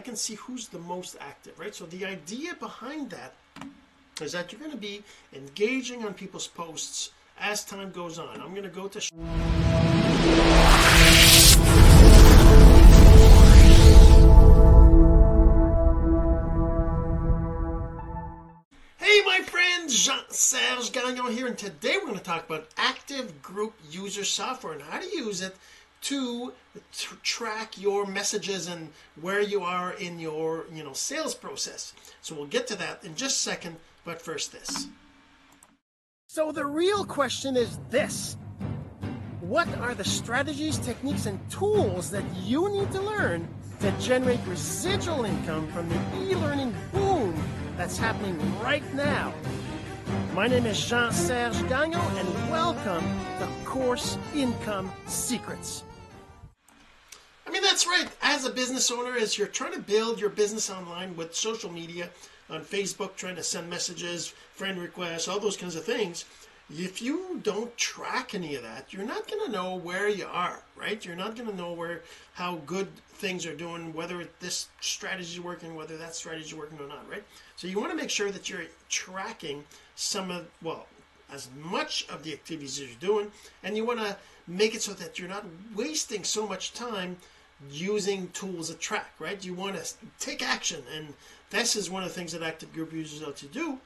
I can see who's the most active right? So the idea behind that is that you're going to be engaging on people's posts as time goes on. I'm going to go to Hey my friends, Jean-Serge Gagnon here and today we're going to talk about active group user software and how to use it to track your messages and where you are in your you know sales process. So we'll get to that in just a second but first this. So the real question is this. What are the strategies techniques and tools that you need to learn to generate residual income from the e-learning boom that's happening right now? My name is Jean-Serge Gagnon and welcome to Course Income Secrets that's right. As a business owner as you're trying to build your business online with social media on Facebook trying to send messages friend requests all those kinds of things if you don't track any of that you're not going to know where you are right? You're not going to know where how good things are doing whether this strategy is working whether that strategy is working or not right? So you want to make sure that you're tracking some of well as much of the activities you're doing and you want to make it so that you're not wasting so much time using tools to track right? You want to take action and this is one of the things that active group users are to do.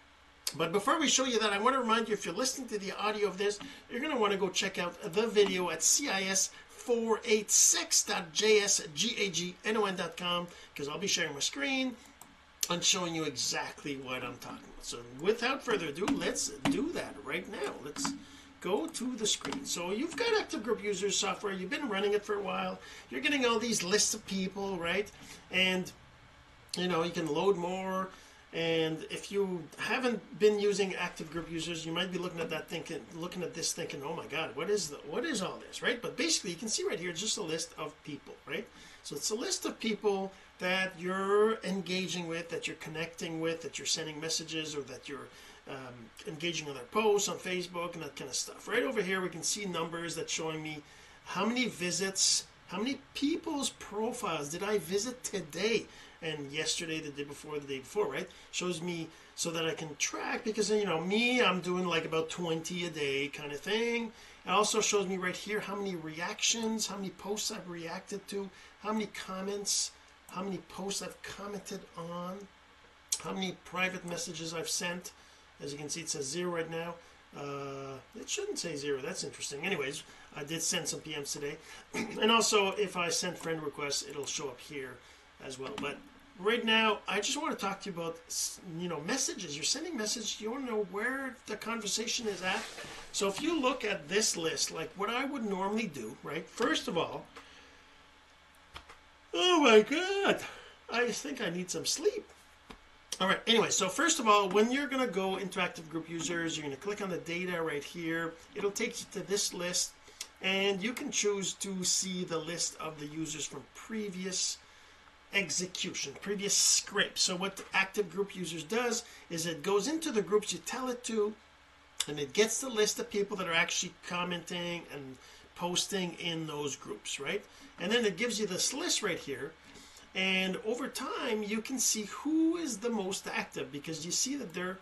But before we show you that I want to remind you if you're listening to the audio of this you're going to want to go check out the video at CIS 486.jsgagnon.com because I'll be sharing my screen and showing you exactly what I'm talking about. So without further ado let's do that right now. Let's go to the screen. So you've got active group users software. You've been running it for a while. You're getting all these lists of people right? And you know you can load more. And if you haven't been using active group users you might be looking at that thinking looking at this thinking oh my god what is the what is all this? Right? But basically you can see right here just a list of people right? So it's a list of people that you're engaging with that you're connecting with that you're sending messages or that you're um, engaging on their posts on Facebook and that kind of stuff. Right over here we can see numbers that showing me how many visits how many people's profiles did I visit today and yesterday the day before the day before right? Shows me so that I can track because you know me I'm doing like about 20 a day kind of thing. It also shows me right here how many reactions how many posts I've reacted to how many comments how many posts I've commented on how many private messages I've sent as you can see it says zero right now. Uh, it shouldn't say zero. That's interesting. Anyways I did send some PMs today. And also if I send friend requests it'll show up here as well. But right now I just want to talk to you about you know messages. You're sending messages. You want to know where the conversation is at. So if you look at this list like what I would normally do right? First of all oh my god I think I need some sleep all right anyway so first of all when you're going to go into active group users you're going to click on the data right here. It'll take you to this list and you can choose to see the list of the users from previous execution previous script. So what active group users does is it goes into the groups you tell it to and it gets the list of people that are actually commenting and posting in those groups right? And then it gives you this list right here and over time you can see who is the most active because you see that they're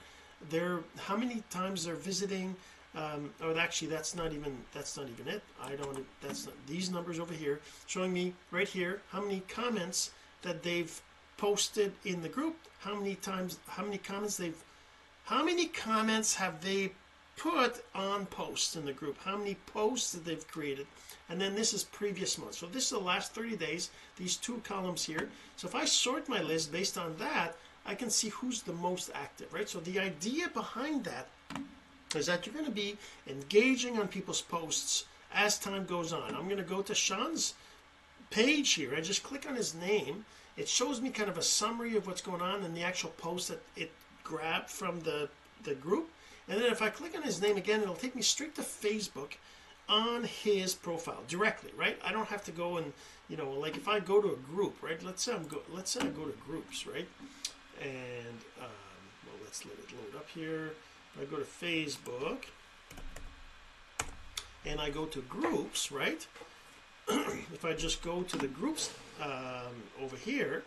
they're how many times they're visiting um, or actually that's not even that's not even it. I don't that's not these numbers over here showing me right here how many comments that they've posted in the group how many times how many comments they've how many comments have they put on posts in the group how many posts that they've created and then this is previous month. So this is the last 30 days these two columns here. So if I sort my list based on that I can see who's the most active right? So the idea behind that is that you're going to be engaging on people's posts as time goes on. I'm going to go to Sean's page here I just click on his name. It shows me kind of a summary of what's going on and the actual post that it grabbed from the the group and then if I click on his name again it'll take me straight to Facebook on his profile directly right? I don't have to go and you know like if I go to a group right? Let's say I'm go let's say I go to groups right? And um, well let's let it load up here. I go to Facebook and I go to groups right? If I just go to the groups um, over here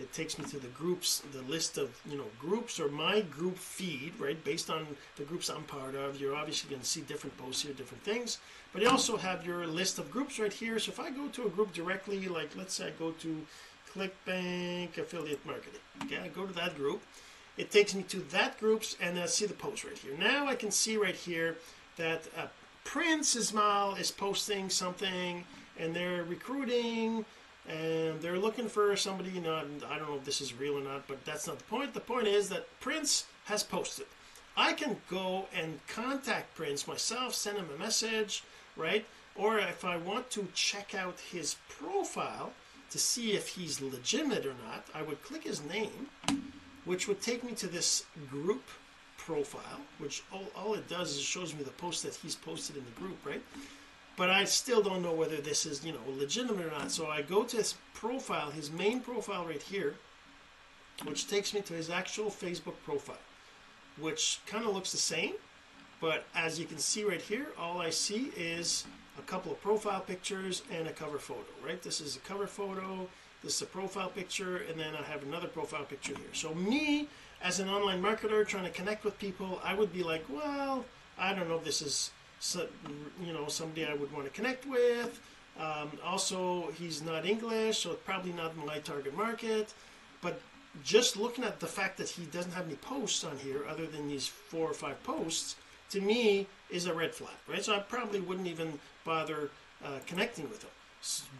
it takes me to the groups, the list of you know groups or my group feed, right? Based on the groups I'm part of, you're obviously going to see different posts here, different things. But you also have your list of groups right here. So if I go to a group directly, like let's say I go to ClickBank affiliate marketing, okay, I go to that group. It takes me to that groups, and I see the post right here. Now I can see right here that uh, Prince Ismail is posting something, and they're recruiting and they're looking for somebody. You know, I don't know if this is real or not, but that's not the point. The point is that Prince has posted. I can go and contact Prince myself, send him a message, right? Or if I want to check out his profile to see if he's legitimate or not, I would click his name, which would take me to this group profile, which all, all it does is it shows me the post that he's posted in the group, right? But I still don't know whether this is you know legitimate or not. So I go to his profile, his main profile right here, which takes me to his actual Facebook profile, which kind of looks the same, but as you can see right here, all I see is a couple of profile pictures and a cover photo. Right, this is a cover photo. This is a profile picture, and then I have another profile picture here. So me, as an online marketer trying to connect with people, I would be like, well, I don't know if this is so, you know, somebody I would want to connect with. Um, also, he's not English, so probably not my target market. But just looking at the fact that he doesn't have any posts on here other than these four or five posts, to me is a red flag, right? So I probably wouldn't even bother uh, connecting with him.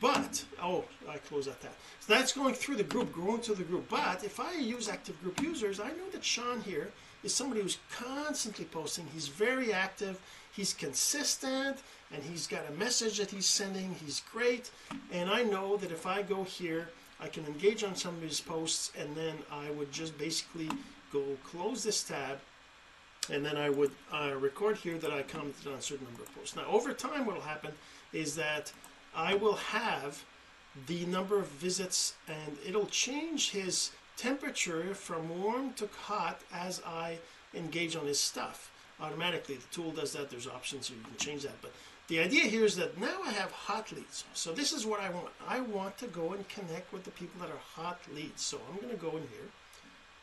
But, oh, I close that. So that's going through the group, going to the group. But if I use active group users, I know that Sean here is somebody who's constantly posting. He's very active he's consistent and he's got a message that he's sending. He's great. And I know that if I go here, I can engage on some of his posts and then I would just basically go close this tab and then I would uh, record here that I commented on a certain number of posts. Now, over time, what will happen is that I will have the number of visits and it'll change his temperature from warm to hot as I engage on his stuff automatically. The tool does that. There's options you can change that. But the idea here is that now I have hot leads. So this is what I want. I want to go and connect with the people that are hot leads. So I'm going to go in here.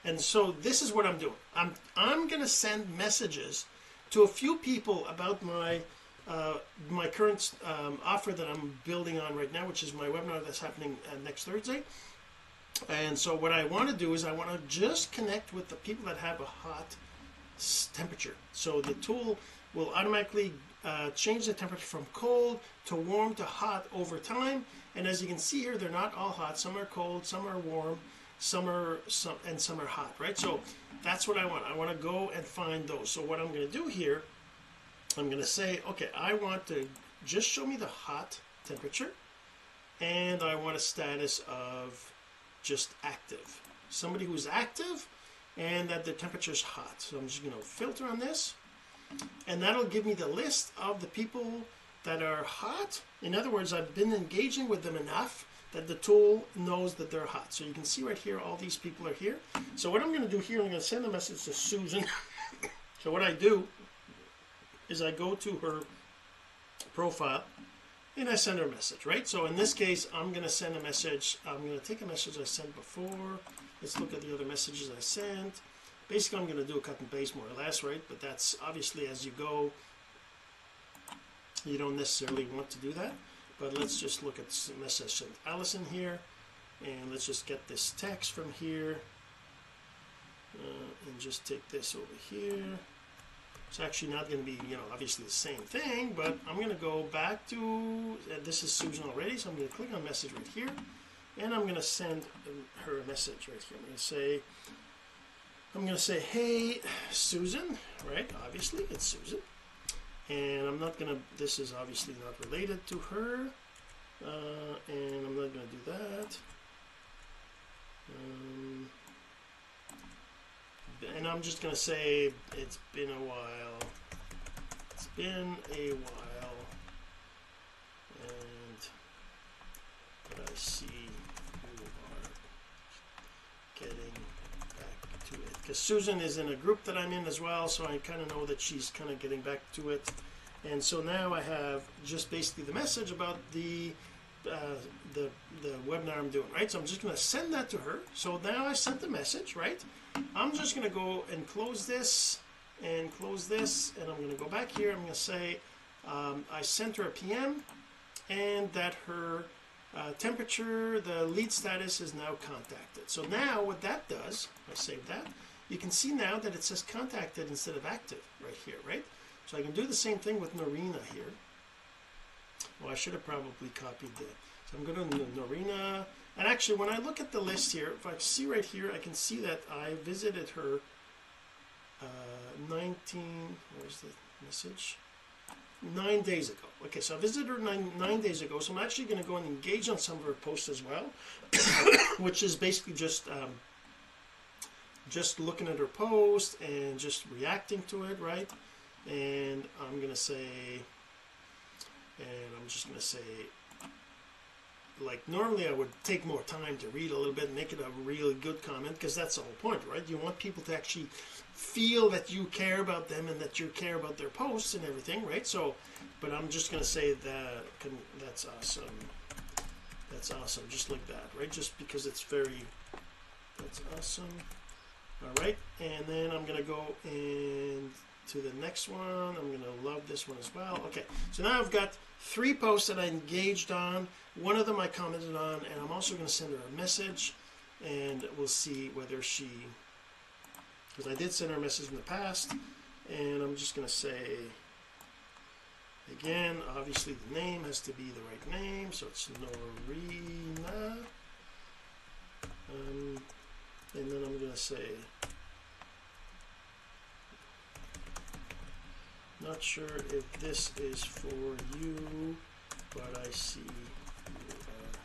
And so this is what I'm doing. I'm, I'm going to send messages to a few people about my uh, my current um, offer that I'm building on right now, which is my webinar that's happening uh, next Thursday. And so what I want to do is I want to just connect with the people that have a hot temperature. So the tool will automatically uh, change the temperature from cold to warm to hot over time. And as you can see here, they're not all hot. Some are cold, some are warm, some are some and some are hot, right? So that's what I want. I want to go and find those. So what I'm going to do here, I'm going to say, okay, I want to just show me the hot temperature, and I want a status of just active. Somebody who's active and that the temperature is hot. So I'm just going to filter on this and that'll give me the list of the people that are hot. In other words, I've been engaging with them enough that the tool knows that they're hot. So you can see right here, all these people are here. So what I'm going to do here, I'm going to send a message to Susan. so what I do is I go to her profile and I send her a message, right? So in this case, I'm going to send a message. I'm going to take a message I sent before. Let's look at the other messages I sent. Basically, I'm going to do a cut and paste more or less, right? But that's obviously as you go, you don't necessarily want to do that. But let's just look at the message sent Allison here. And let's just get this text from here. Uh, and just take this over here. It's actually not going to be, you know, obviously the same thing, but I'm going to go back to, uh, this is Susan already, so I'm going to click on message right here and I'm going to send her a message right here. I'm going to say, I'm going to say, hey, Susan, right? Obviously, it's Susan. And I'm not going to, this is obviously not related to her. Uh, and I'm not going to do that. Um, and I'm just to say, it's been a while. It's been a while. And I see you are getting back to it because Susan is in a group that I'm in as well, so I kind of know that she's kind of getting back to it. And so now I have just basically the message about the uh, the the webinar I'm doing, right? So I'm just going to send that to her. So now I sent the message, right? I'm just going to go and close this and close this, and I'm going to go back here. I'm going to say um, I sent her a PM, and that her uh, temperature, the lead status is now contacted. So now what that does, I save that. You can see now that it says contacted instead of active right here, right? So I can do the same thing with Norina here. Well, I should have probably copied the. So I'm going to Norina. And actually, when I look at the list here, if I see right here, I can see that I visited her uh, 19. Where's the message? Nine days ago. Okay, so I visited her nine, nine days ago. So I'm actually going to go and engage on some of her posts as well, which is basically just um, just looking at her post and just reacting to it, right? And I'm going to say and I'm just going to say like normally I would take more time to read a little bit and make it a really good comment because that's the whole point right? You want people to actually feel that you care about them and that you care about their posts and everything right? So but I'm just to say that that's awesome. That's awesome just like that right? Just because it's very that's awesome. All right and then I'm to go and to the next one. I'm to love this one as well. Okay so now I've got three posts that I engaged on. One of them I commented on, and I'm also going to send her a message, and we'll see whether she, because I did send her a message in the past, and I'm just going to say, again, obviously the name has to be the right name, so it's Norina, um, and then I'm going to say, Not sure if this is for you, but I see you are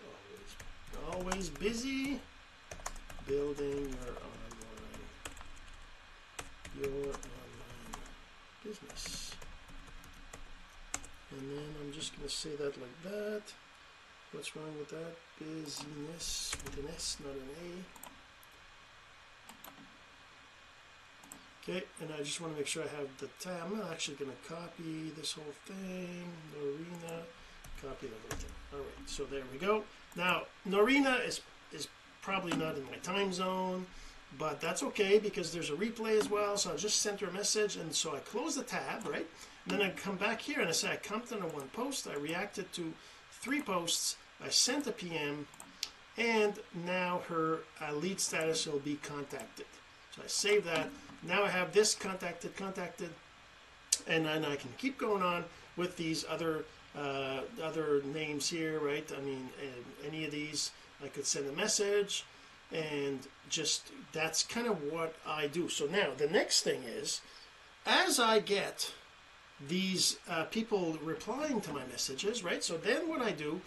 uh, always, always busy building your online, your online business. And then I'm just going to say that like that. What's wrong with that? Busyness with an S, not an A. Okay, and I just want to make sure I have the tab. I'm actually going to copy this whole thing. Norina, copy the whole thing. All right, so there we go. Now, Norina is, is probably not in my time zone, but that's okay because there's a replay as well. So I just sent her a message, and so I close the tab, right? And then I come back here and I say I commented on one post. I reacted to three posts. I sent a PM, and now her uh, lead status will be contacted. So I save that. Now I have this contacted, contacted, and then I can keep going on with these other uh, other names here, right? I mean, any of these, I could send a message, and just that's kind of what I do. So now the next thing is, as I get these uh, people replying to my messages, right? So then what I do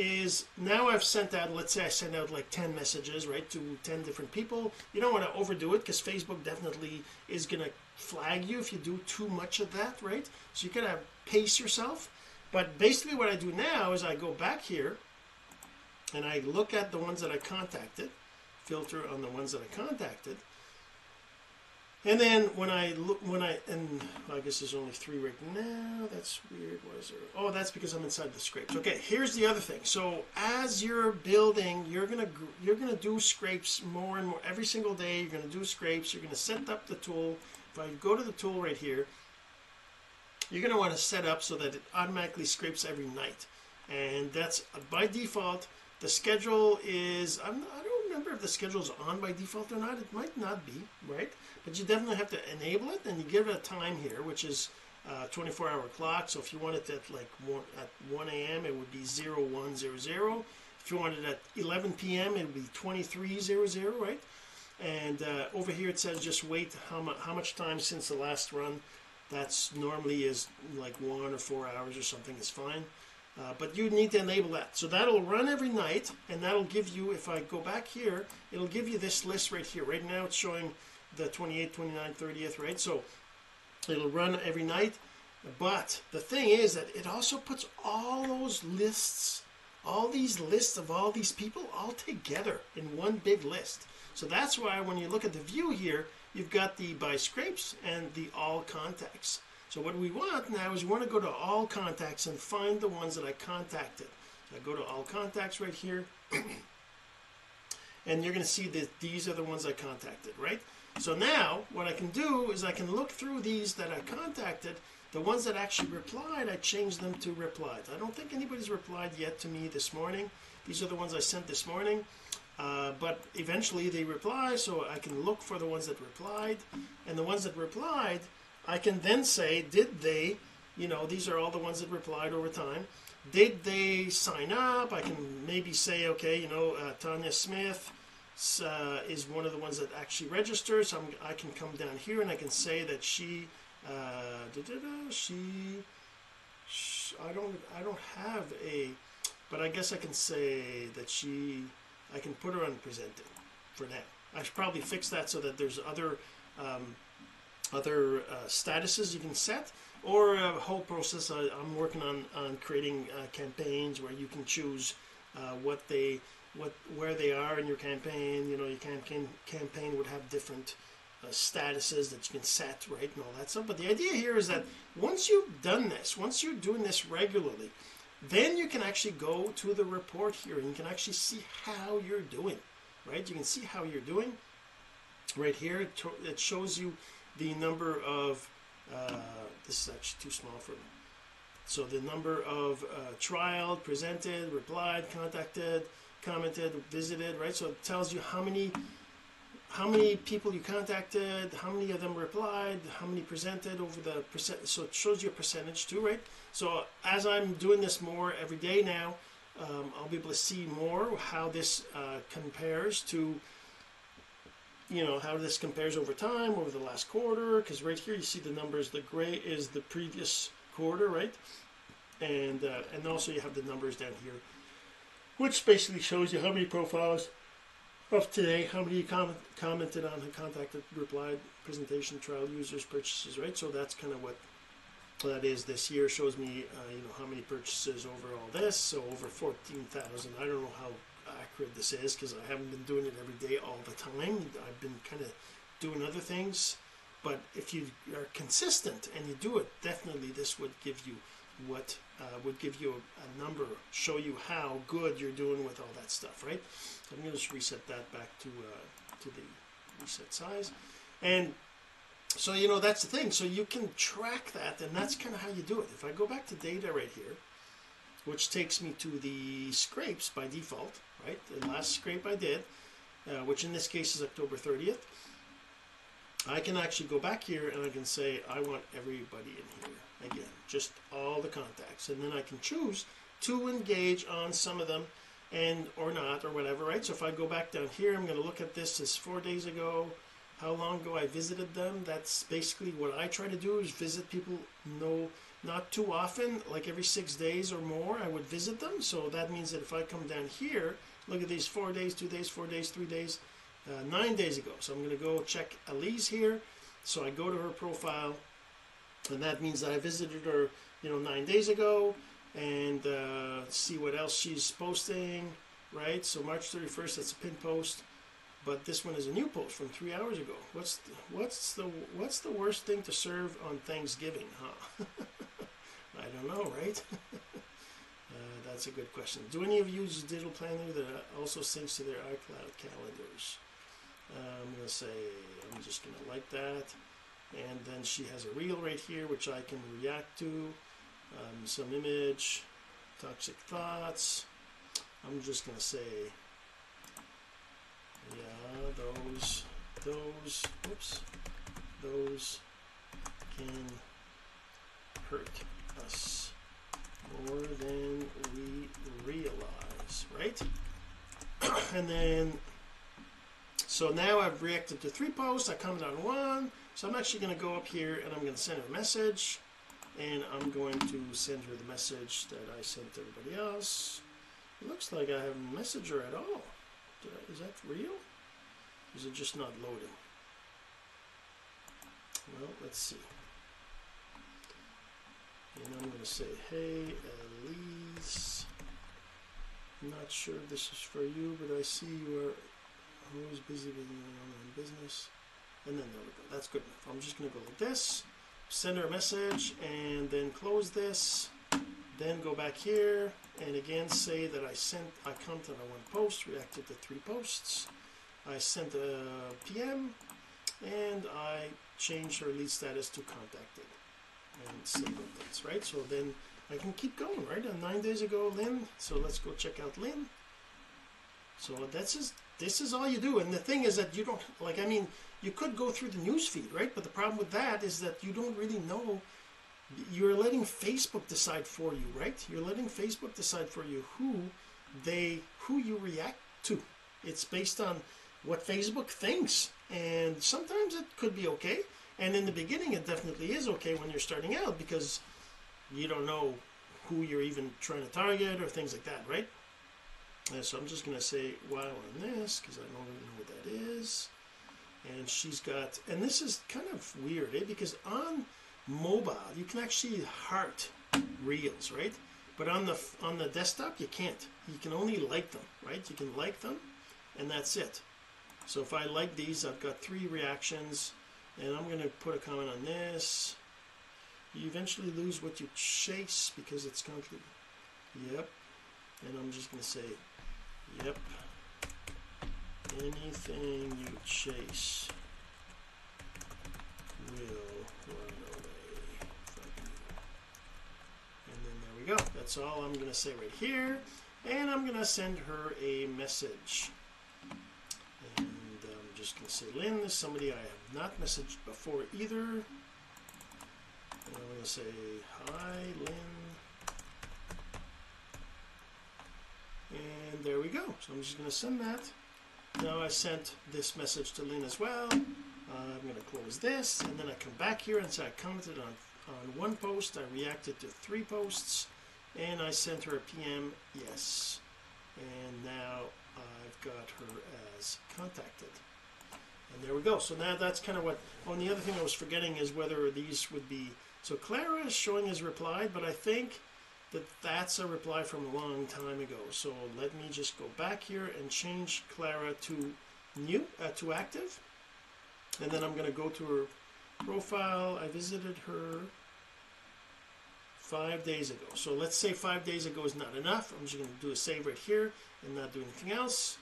is now I've sent out, let's say I send out like 10 messages, right, to 10 different people. You don't want to overdo it because Facebook definitely is to flag you if you do too much of that, right? So you got to pace yourself. But basically, what I do now is I go back here and I look at the ones that I contacted, filter on the ones that I contacted, and then when I look, when I, and well, I guess there's only three right now. That's weird. Is there? Oh, that's because I'm inside the scrapes. Okay, here's the other thing. So as you're building, you're gonna you're gonna do scrapes more and more every single day. You're gonna do scrapes. You're gonna set up the tool. If I go to the tool right here, you're gonna want to set up so that it automatically scrapes every night, and that's by default. The schedule is I'm, I don't remember if the schedule's on by default or not. It might not be, right? But you definitely have to enable it, and you give it a time here, which is uh, 24 hour clock. So if you want it at like 1, at 1 a.m., it would be 0100. If you want it at 11 p.m., it would be 2300, right? And uh, over here it says just wait how, mu- how much time since the last run. That's normally is like one or four hours or something is fine. Uh, but you need to enable that. So that'll run every night, and that'll give you, if I go back here, it'll give you this list right here. Right now it's showing the 28th, 29th, 30th, right? So it'll run every night. But the thing is that it also puts all those lists, all these lists of all these people all together in one big list. So that's why when you look at the view here, you've got the by scrapes and the all contacts. So what we want now is we want to go to all contacts and find the ones that I contacted. So I go to all contacts right here. and you're going to see that these are the ones I contacted, right? So now what I can do is I can look through these that I contacted. The ones that actually replied, I changed them to replied. I don't think anybody's replied yet to me this morning. These are the ones I sent this morning. Uh, but eventually they reply, so I can look for the ones that replied. And the ones that replied, I can then say, did they, you know, these are all the ones that replied over time. Did they sign up? I can maybe say, okay, you know, uh, Tanya Smith uh, is one of the ones that actually registers. So i can come down here and I can say that she, uh, she, she, I don't, I don't have a, but I guess I can say that she, I can put her on presenting for now. I should probably fix that so that there's other, um, other uh, statuses you can set or a whole process. I, am working on on creating uh, campaigns where you can choose uh, what they what where they are in your campaign. You know your campaign campaign would have different uh, statuses that you can set right and all that stuff. But the idea here is that once you've done this once you're doing this regularly then you can actually go to the report here and you can actually see how you're doing right? You can see how you're doing. Right here it, it shows you the number of uh, this is actually too small for me. So the number of uh, trialed, presented, replied, contacted, commented, visited, right? So it tells you how many how many people you contacted, how many of them replied, how many presented over the percent. So it shows you a percentage too, right? So as I'm doing this more every day now, um, I'll be able to see more how this uh, compares to you know how this compares over time over the last quarter because right here you see the numbers the gray is the previous quarter right? And uh, and also you have the numbers down here which basically shows you how many profiles of today how many comment, commented on the contacted replied presentation trial users purchases right? So that's kind of what that is this year shows me uh, you know how many purchases over all this. So over 14,000 I don't know how accurate this is because I haven't been doing it every day all the time. I've been kind of doing other things. But if you are consistent and you do it, definitely this would give you what uh, would give you a, a, number, show you how good you're doing with all that stuff, right? So I'm going to just reset that back to uh, to the reset size, and so you know that's the thing. So you can track that, and that's kind of how you do it. If I go back to data right here, which takes me to the scrapes by default, right? The last scrape I did, uh, which in this case is October 30th, I can actually go back here and I can say I want everybody in here again, just all the contacts, and then I can choose to engage on some of them and or not or whatever, right? So if I go back down here, I'm going to look at this as four days ago. How long ago I visited them? That's basically what I try to do is visit people no not too often, like every six days or more, I would visit them. So that means that if I come down here Look at these four days, two days, four days, three days, uh, nine days ago. So I'm going to go check Elise here. So I go to her profile, and that means that I visited her, you know, nine days ago, and uh, see what else she's posting, right? So March 31st, that's a pin post, but this one is a new post from three hours ago. What's the, what's the what's the worst thing to serve on Thanksgiving, huh? I don't know, right? that's a good question. Do any of you use digital planner that also syncs to their iCloud calendars? Uh, I'm going to say, I'm just going to like that. And then she has a reel right here, which I can react to. Um, some image, toxic thoughts. I'm just going to say, yeah, those, those, oops, those can hurt us more than we realize, right? and then, so now I've reacted to three posts. I commented on one. So I'm actually going to go up here and I'm going to send her a message. And I'm going to send her the message that I sent to everybody else. It looks like I haven't messaged her at all. I, is that real? Is it just not loading? Well, let's see. And I'm going to say, hey, Elise. I'm not sure if this is for you, but I see you are always busy with your online business. And then there we go. That's good enough. I'm just going to go like this. send her a message and then close this then go back here and again say that I sent I commented on one post reacted to three posts I sent a PM and I changed her lead status to contacted and save updates right? So then I can keep going right? And nine days ago Lynn so let's go check out Lynn. So that's just this is all you do. And the thing is that you don't like I mean you could go through the news feed right? But the problem with that is that you don't really know. You're letting Facebook decide for you right? You're letting Facebook decide for you who they who you react to. It's based on what Facebook thinks. And sometimes it could be okay and in the beginning it definitely is okay when you're starting out because you don't know who you're even trying to target or things like that right? And so I'm just going to say while on this because I don't even know what that is. And she's got and this is kind of weird eh? because on mobile you can actually heart reels right? But on the on the desktop you can't. You can only like them right? You can like them and that's it. So if I like these I've got three reactions and I'm going to put a comment on this. You eventually lose what you chase because it's complicated yep. And I'm just going to say yep. Anything you chase will run away from you. And then there we go. That's all I'm going to say right here. And I'm going to send her a message just going to say Lynn is somebody I have not messaged before either. And I'm going to say hi Lynn. And there we go. So I'm just going to send that. Now I sent this message to Lynn as well. Uh, I'm going to close this and then I come back here and say I commented on on one post. I reacted to three posts and I sent her a PM yes. And now I've got her as contacted and there we go. So now that's kind of what oh and the other thing I was forgetting is whether these would be so Clara is showing as replied but I think that that's a reply from a long time ago. So let me just go back here and change Clara to new uh, to active. And then I'm going to go to her profile. I visited her five days ago. So let's say five days ago is not enough. I'm just going to do a save right here and not do anything else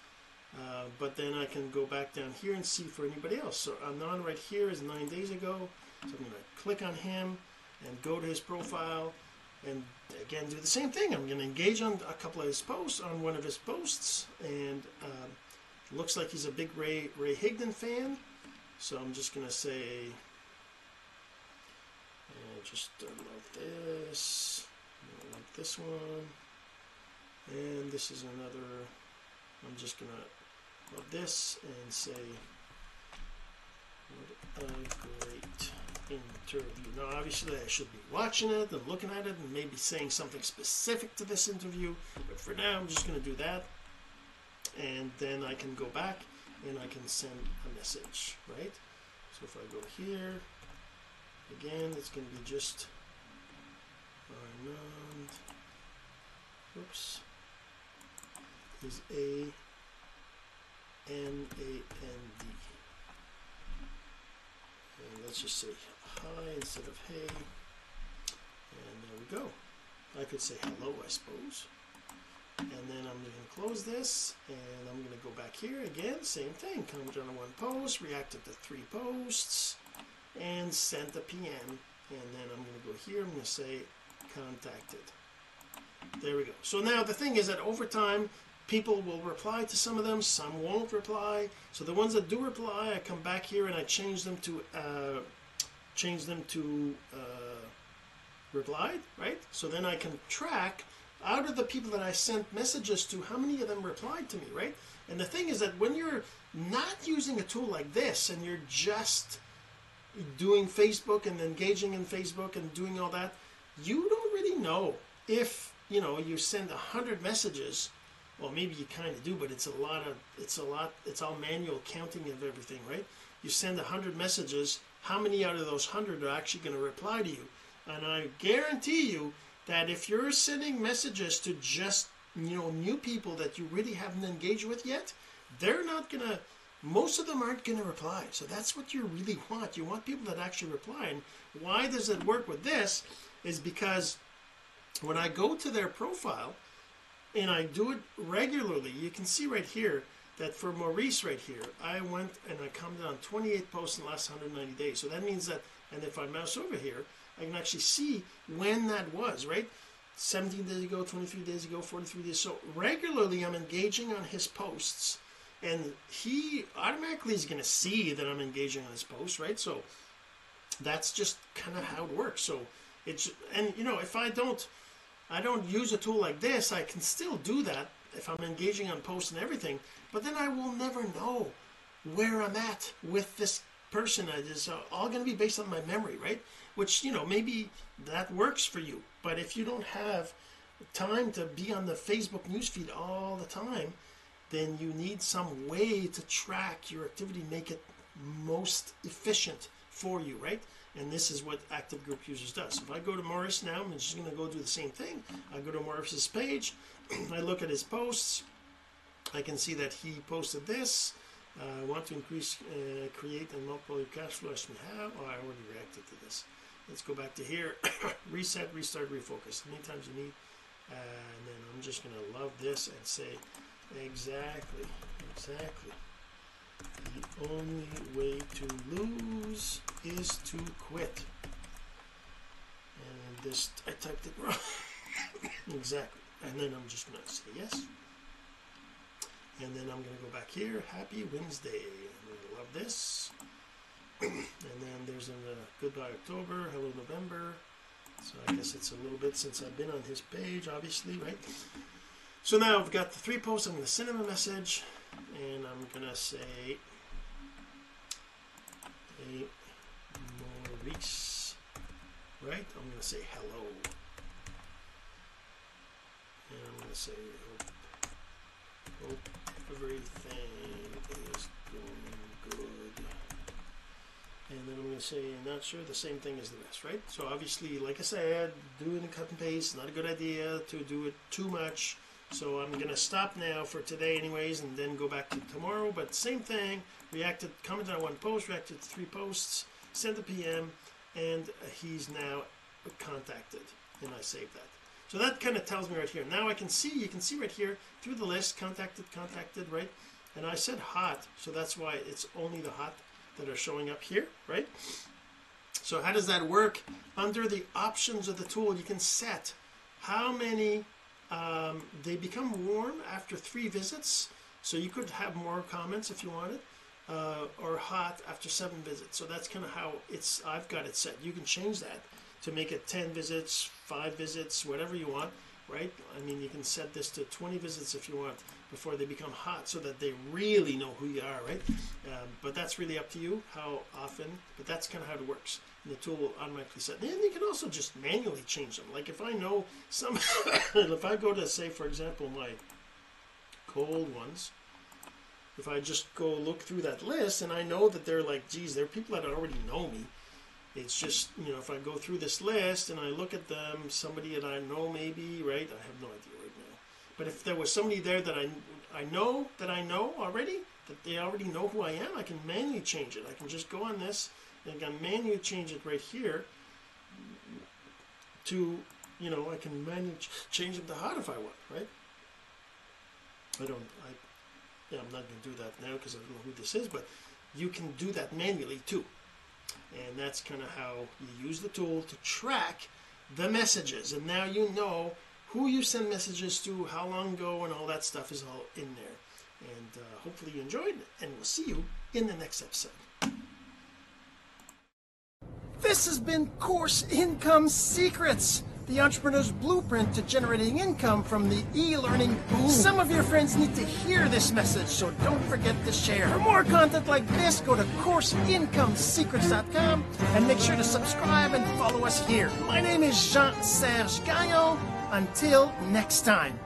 uh, but then I can go back down here and see for anybody else. So Anand right here is nine days ago. So I'm going to click on him and go to his profile and again do the same thing. I'm going to engage on a couple of his posts on one of his posts and um, looks like he's a big Ray Ray Higdon fan. So I'm just going to say uh, just like this. Like this one. And this is another I'm just going to love this and say what a great interview. Now, obviously, I should be watching it and looking at it and maybe saying something specific to this interview. But for now, I'm just going to do that. And then I can go back and I can send a message, right? So if I go here, again, it's going to be just Armand. Oops. Is A N A N D. And let's just say hi instead of hey. And there we go. I could say hello I suppose. And then I'm going to close this and I'm going to go back here again same thing. Comment on one post reacted to three posts and sent a PM and then I'm going to go here I'm going to say contacted. There we go. So now the thing is that over time people will reply to some of them some won't reply. So the ones that do reply I come back here and I change them to uh, change them to uh, replied right? So then I can track out of the people that I sent messages to how many of them replied to me right? And the thing is that when you're not using a tool like this and you're just doing Facebook and engaging in Facebook and doing all that you don't really know if you know you send a hundred messages well maybe you kind of do but it's a lot of it's a lot it's all manual counting of everything right you send a hundred messages how many out of those hundred are actually going to reply to you and I guarantee you that if you're sending messages to just you know new people that you really haven't engaged with yet they're not gonna most of them aren't going to reply. So that's what you really want. You want people that actually reply. And why does it work with this? Is because when I go to their profile and I do it regularly, you can see right here that for Maurice right here, I went and I commented on 28 posts in the last 190 days. So that means that, and if I mouse over here, I can actually see when that was, right? 17 days ago, 23 days ago, 43 days. So regularly I'm engaging on his posts and he automatically is going to see that I'm engaging on his posts, right? So that's just kind of how it works. So it's, and you know, if I don't, I don't use a tool like this, I can still do that if I'm engaging on posts and everything, but then I will never know where I'm at with this person. It is all going to be based on my memory, right? Which, you know, maybe that works for you. But if you don't have time to be on the Facebook newsfeed all the time, then you need some way to track your activity, make it most efficient for you, right? And this is what Active Group Users does. So if I go to Morris now, I'm just going to go do the same thing. I go to Morris's page, I look at his posts. I can see that he posted this. Uh, I want to increase, uh, create, and multiply cash flow as we have. Oh, I already reacted to this. Let's go back to here. Reset, restart, refocus. Many times you need? Uh, and then I'm just going to love this and say, exactly, exactly. The only way to lose is to quit. And this, I typed it wrong. exactly. And then I'm just going to say yes. And then I'm going to go back here. Happy Wednesday. To love this. and then there's a uh, goodbye October, hello November. So I guess it's a little bit since I've been on his page, obviously, right? So now I've got the three posts. I'm going to send him a message, and I'm to say, "Hey, Maurice," right? I'm to say hello, and I'm to say, "Hope, hope everything is going good. And then I'm going to say, not sure, the same thing as the rest, right? So obviously, like I said, doing the cut and paste, not a good idea to do it too much. So I'm to stop now for today anyways, and then go back to tomorrow. But same thing, reacted, commented on one post, reacted to three posts, sent a PM, and he's now contacted, and I saved that. So that kind of tells me right here. Now I can see, you can see right here through the list, contacted, contacted, right? And I said hot, so that's why it's only the hot that are showing up here, right? So how does that work? Under the options of the tool, you can set how many um, they become warm after three visits. So you could have more comments if you wanted, uh, or hot after seven visits. So that's kind of how it's. I've got it set. You can change that to make it 10 visits, 5 visits, whatever you want, right? I mean, you can set this to 20 visits if you want before they become hot so that they really know who you are, right? Um, but that's really up to you how often, but that's kind of how it works. The tool will automatically set. And you can also just manually change them. Like if I know some, if I go to, say, for example, my cold ones, if I just go look through that list and I know that they're like, geez, they're people that already know me it's just, you know, if I go through this list and I look at them, somebody that I know maybe, right? I have no idea right now. But if there was somebody there that I, I know that I know already, that they already know who I am, I can manually change it. I can just go on this and I can manually change it right here to, you know, I can manually change it to hot if I want, right? I don't, I, yeah, I'm not going to do that now because I don't know who this is, but you can do that manually too. And that's kind of how you use the tool to track the messages. And now you know who you send messages to, how long ago, and all that stuff is all in there. And uh, hopefully you enjoyed, and we'll see you in the next episode. This has been Course Income Secrets the entrepreneur's blueprint to generating income from the e-learning boom. Some of your friends need to hear this message, so don't forget to share. For more content like this, go to CourseIncomeSecrets.com and make sure to subscribe and follow us here. My name is Jean-Serge Gagnon. Until next time.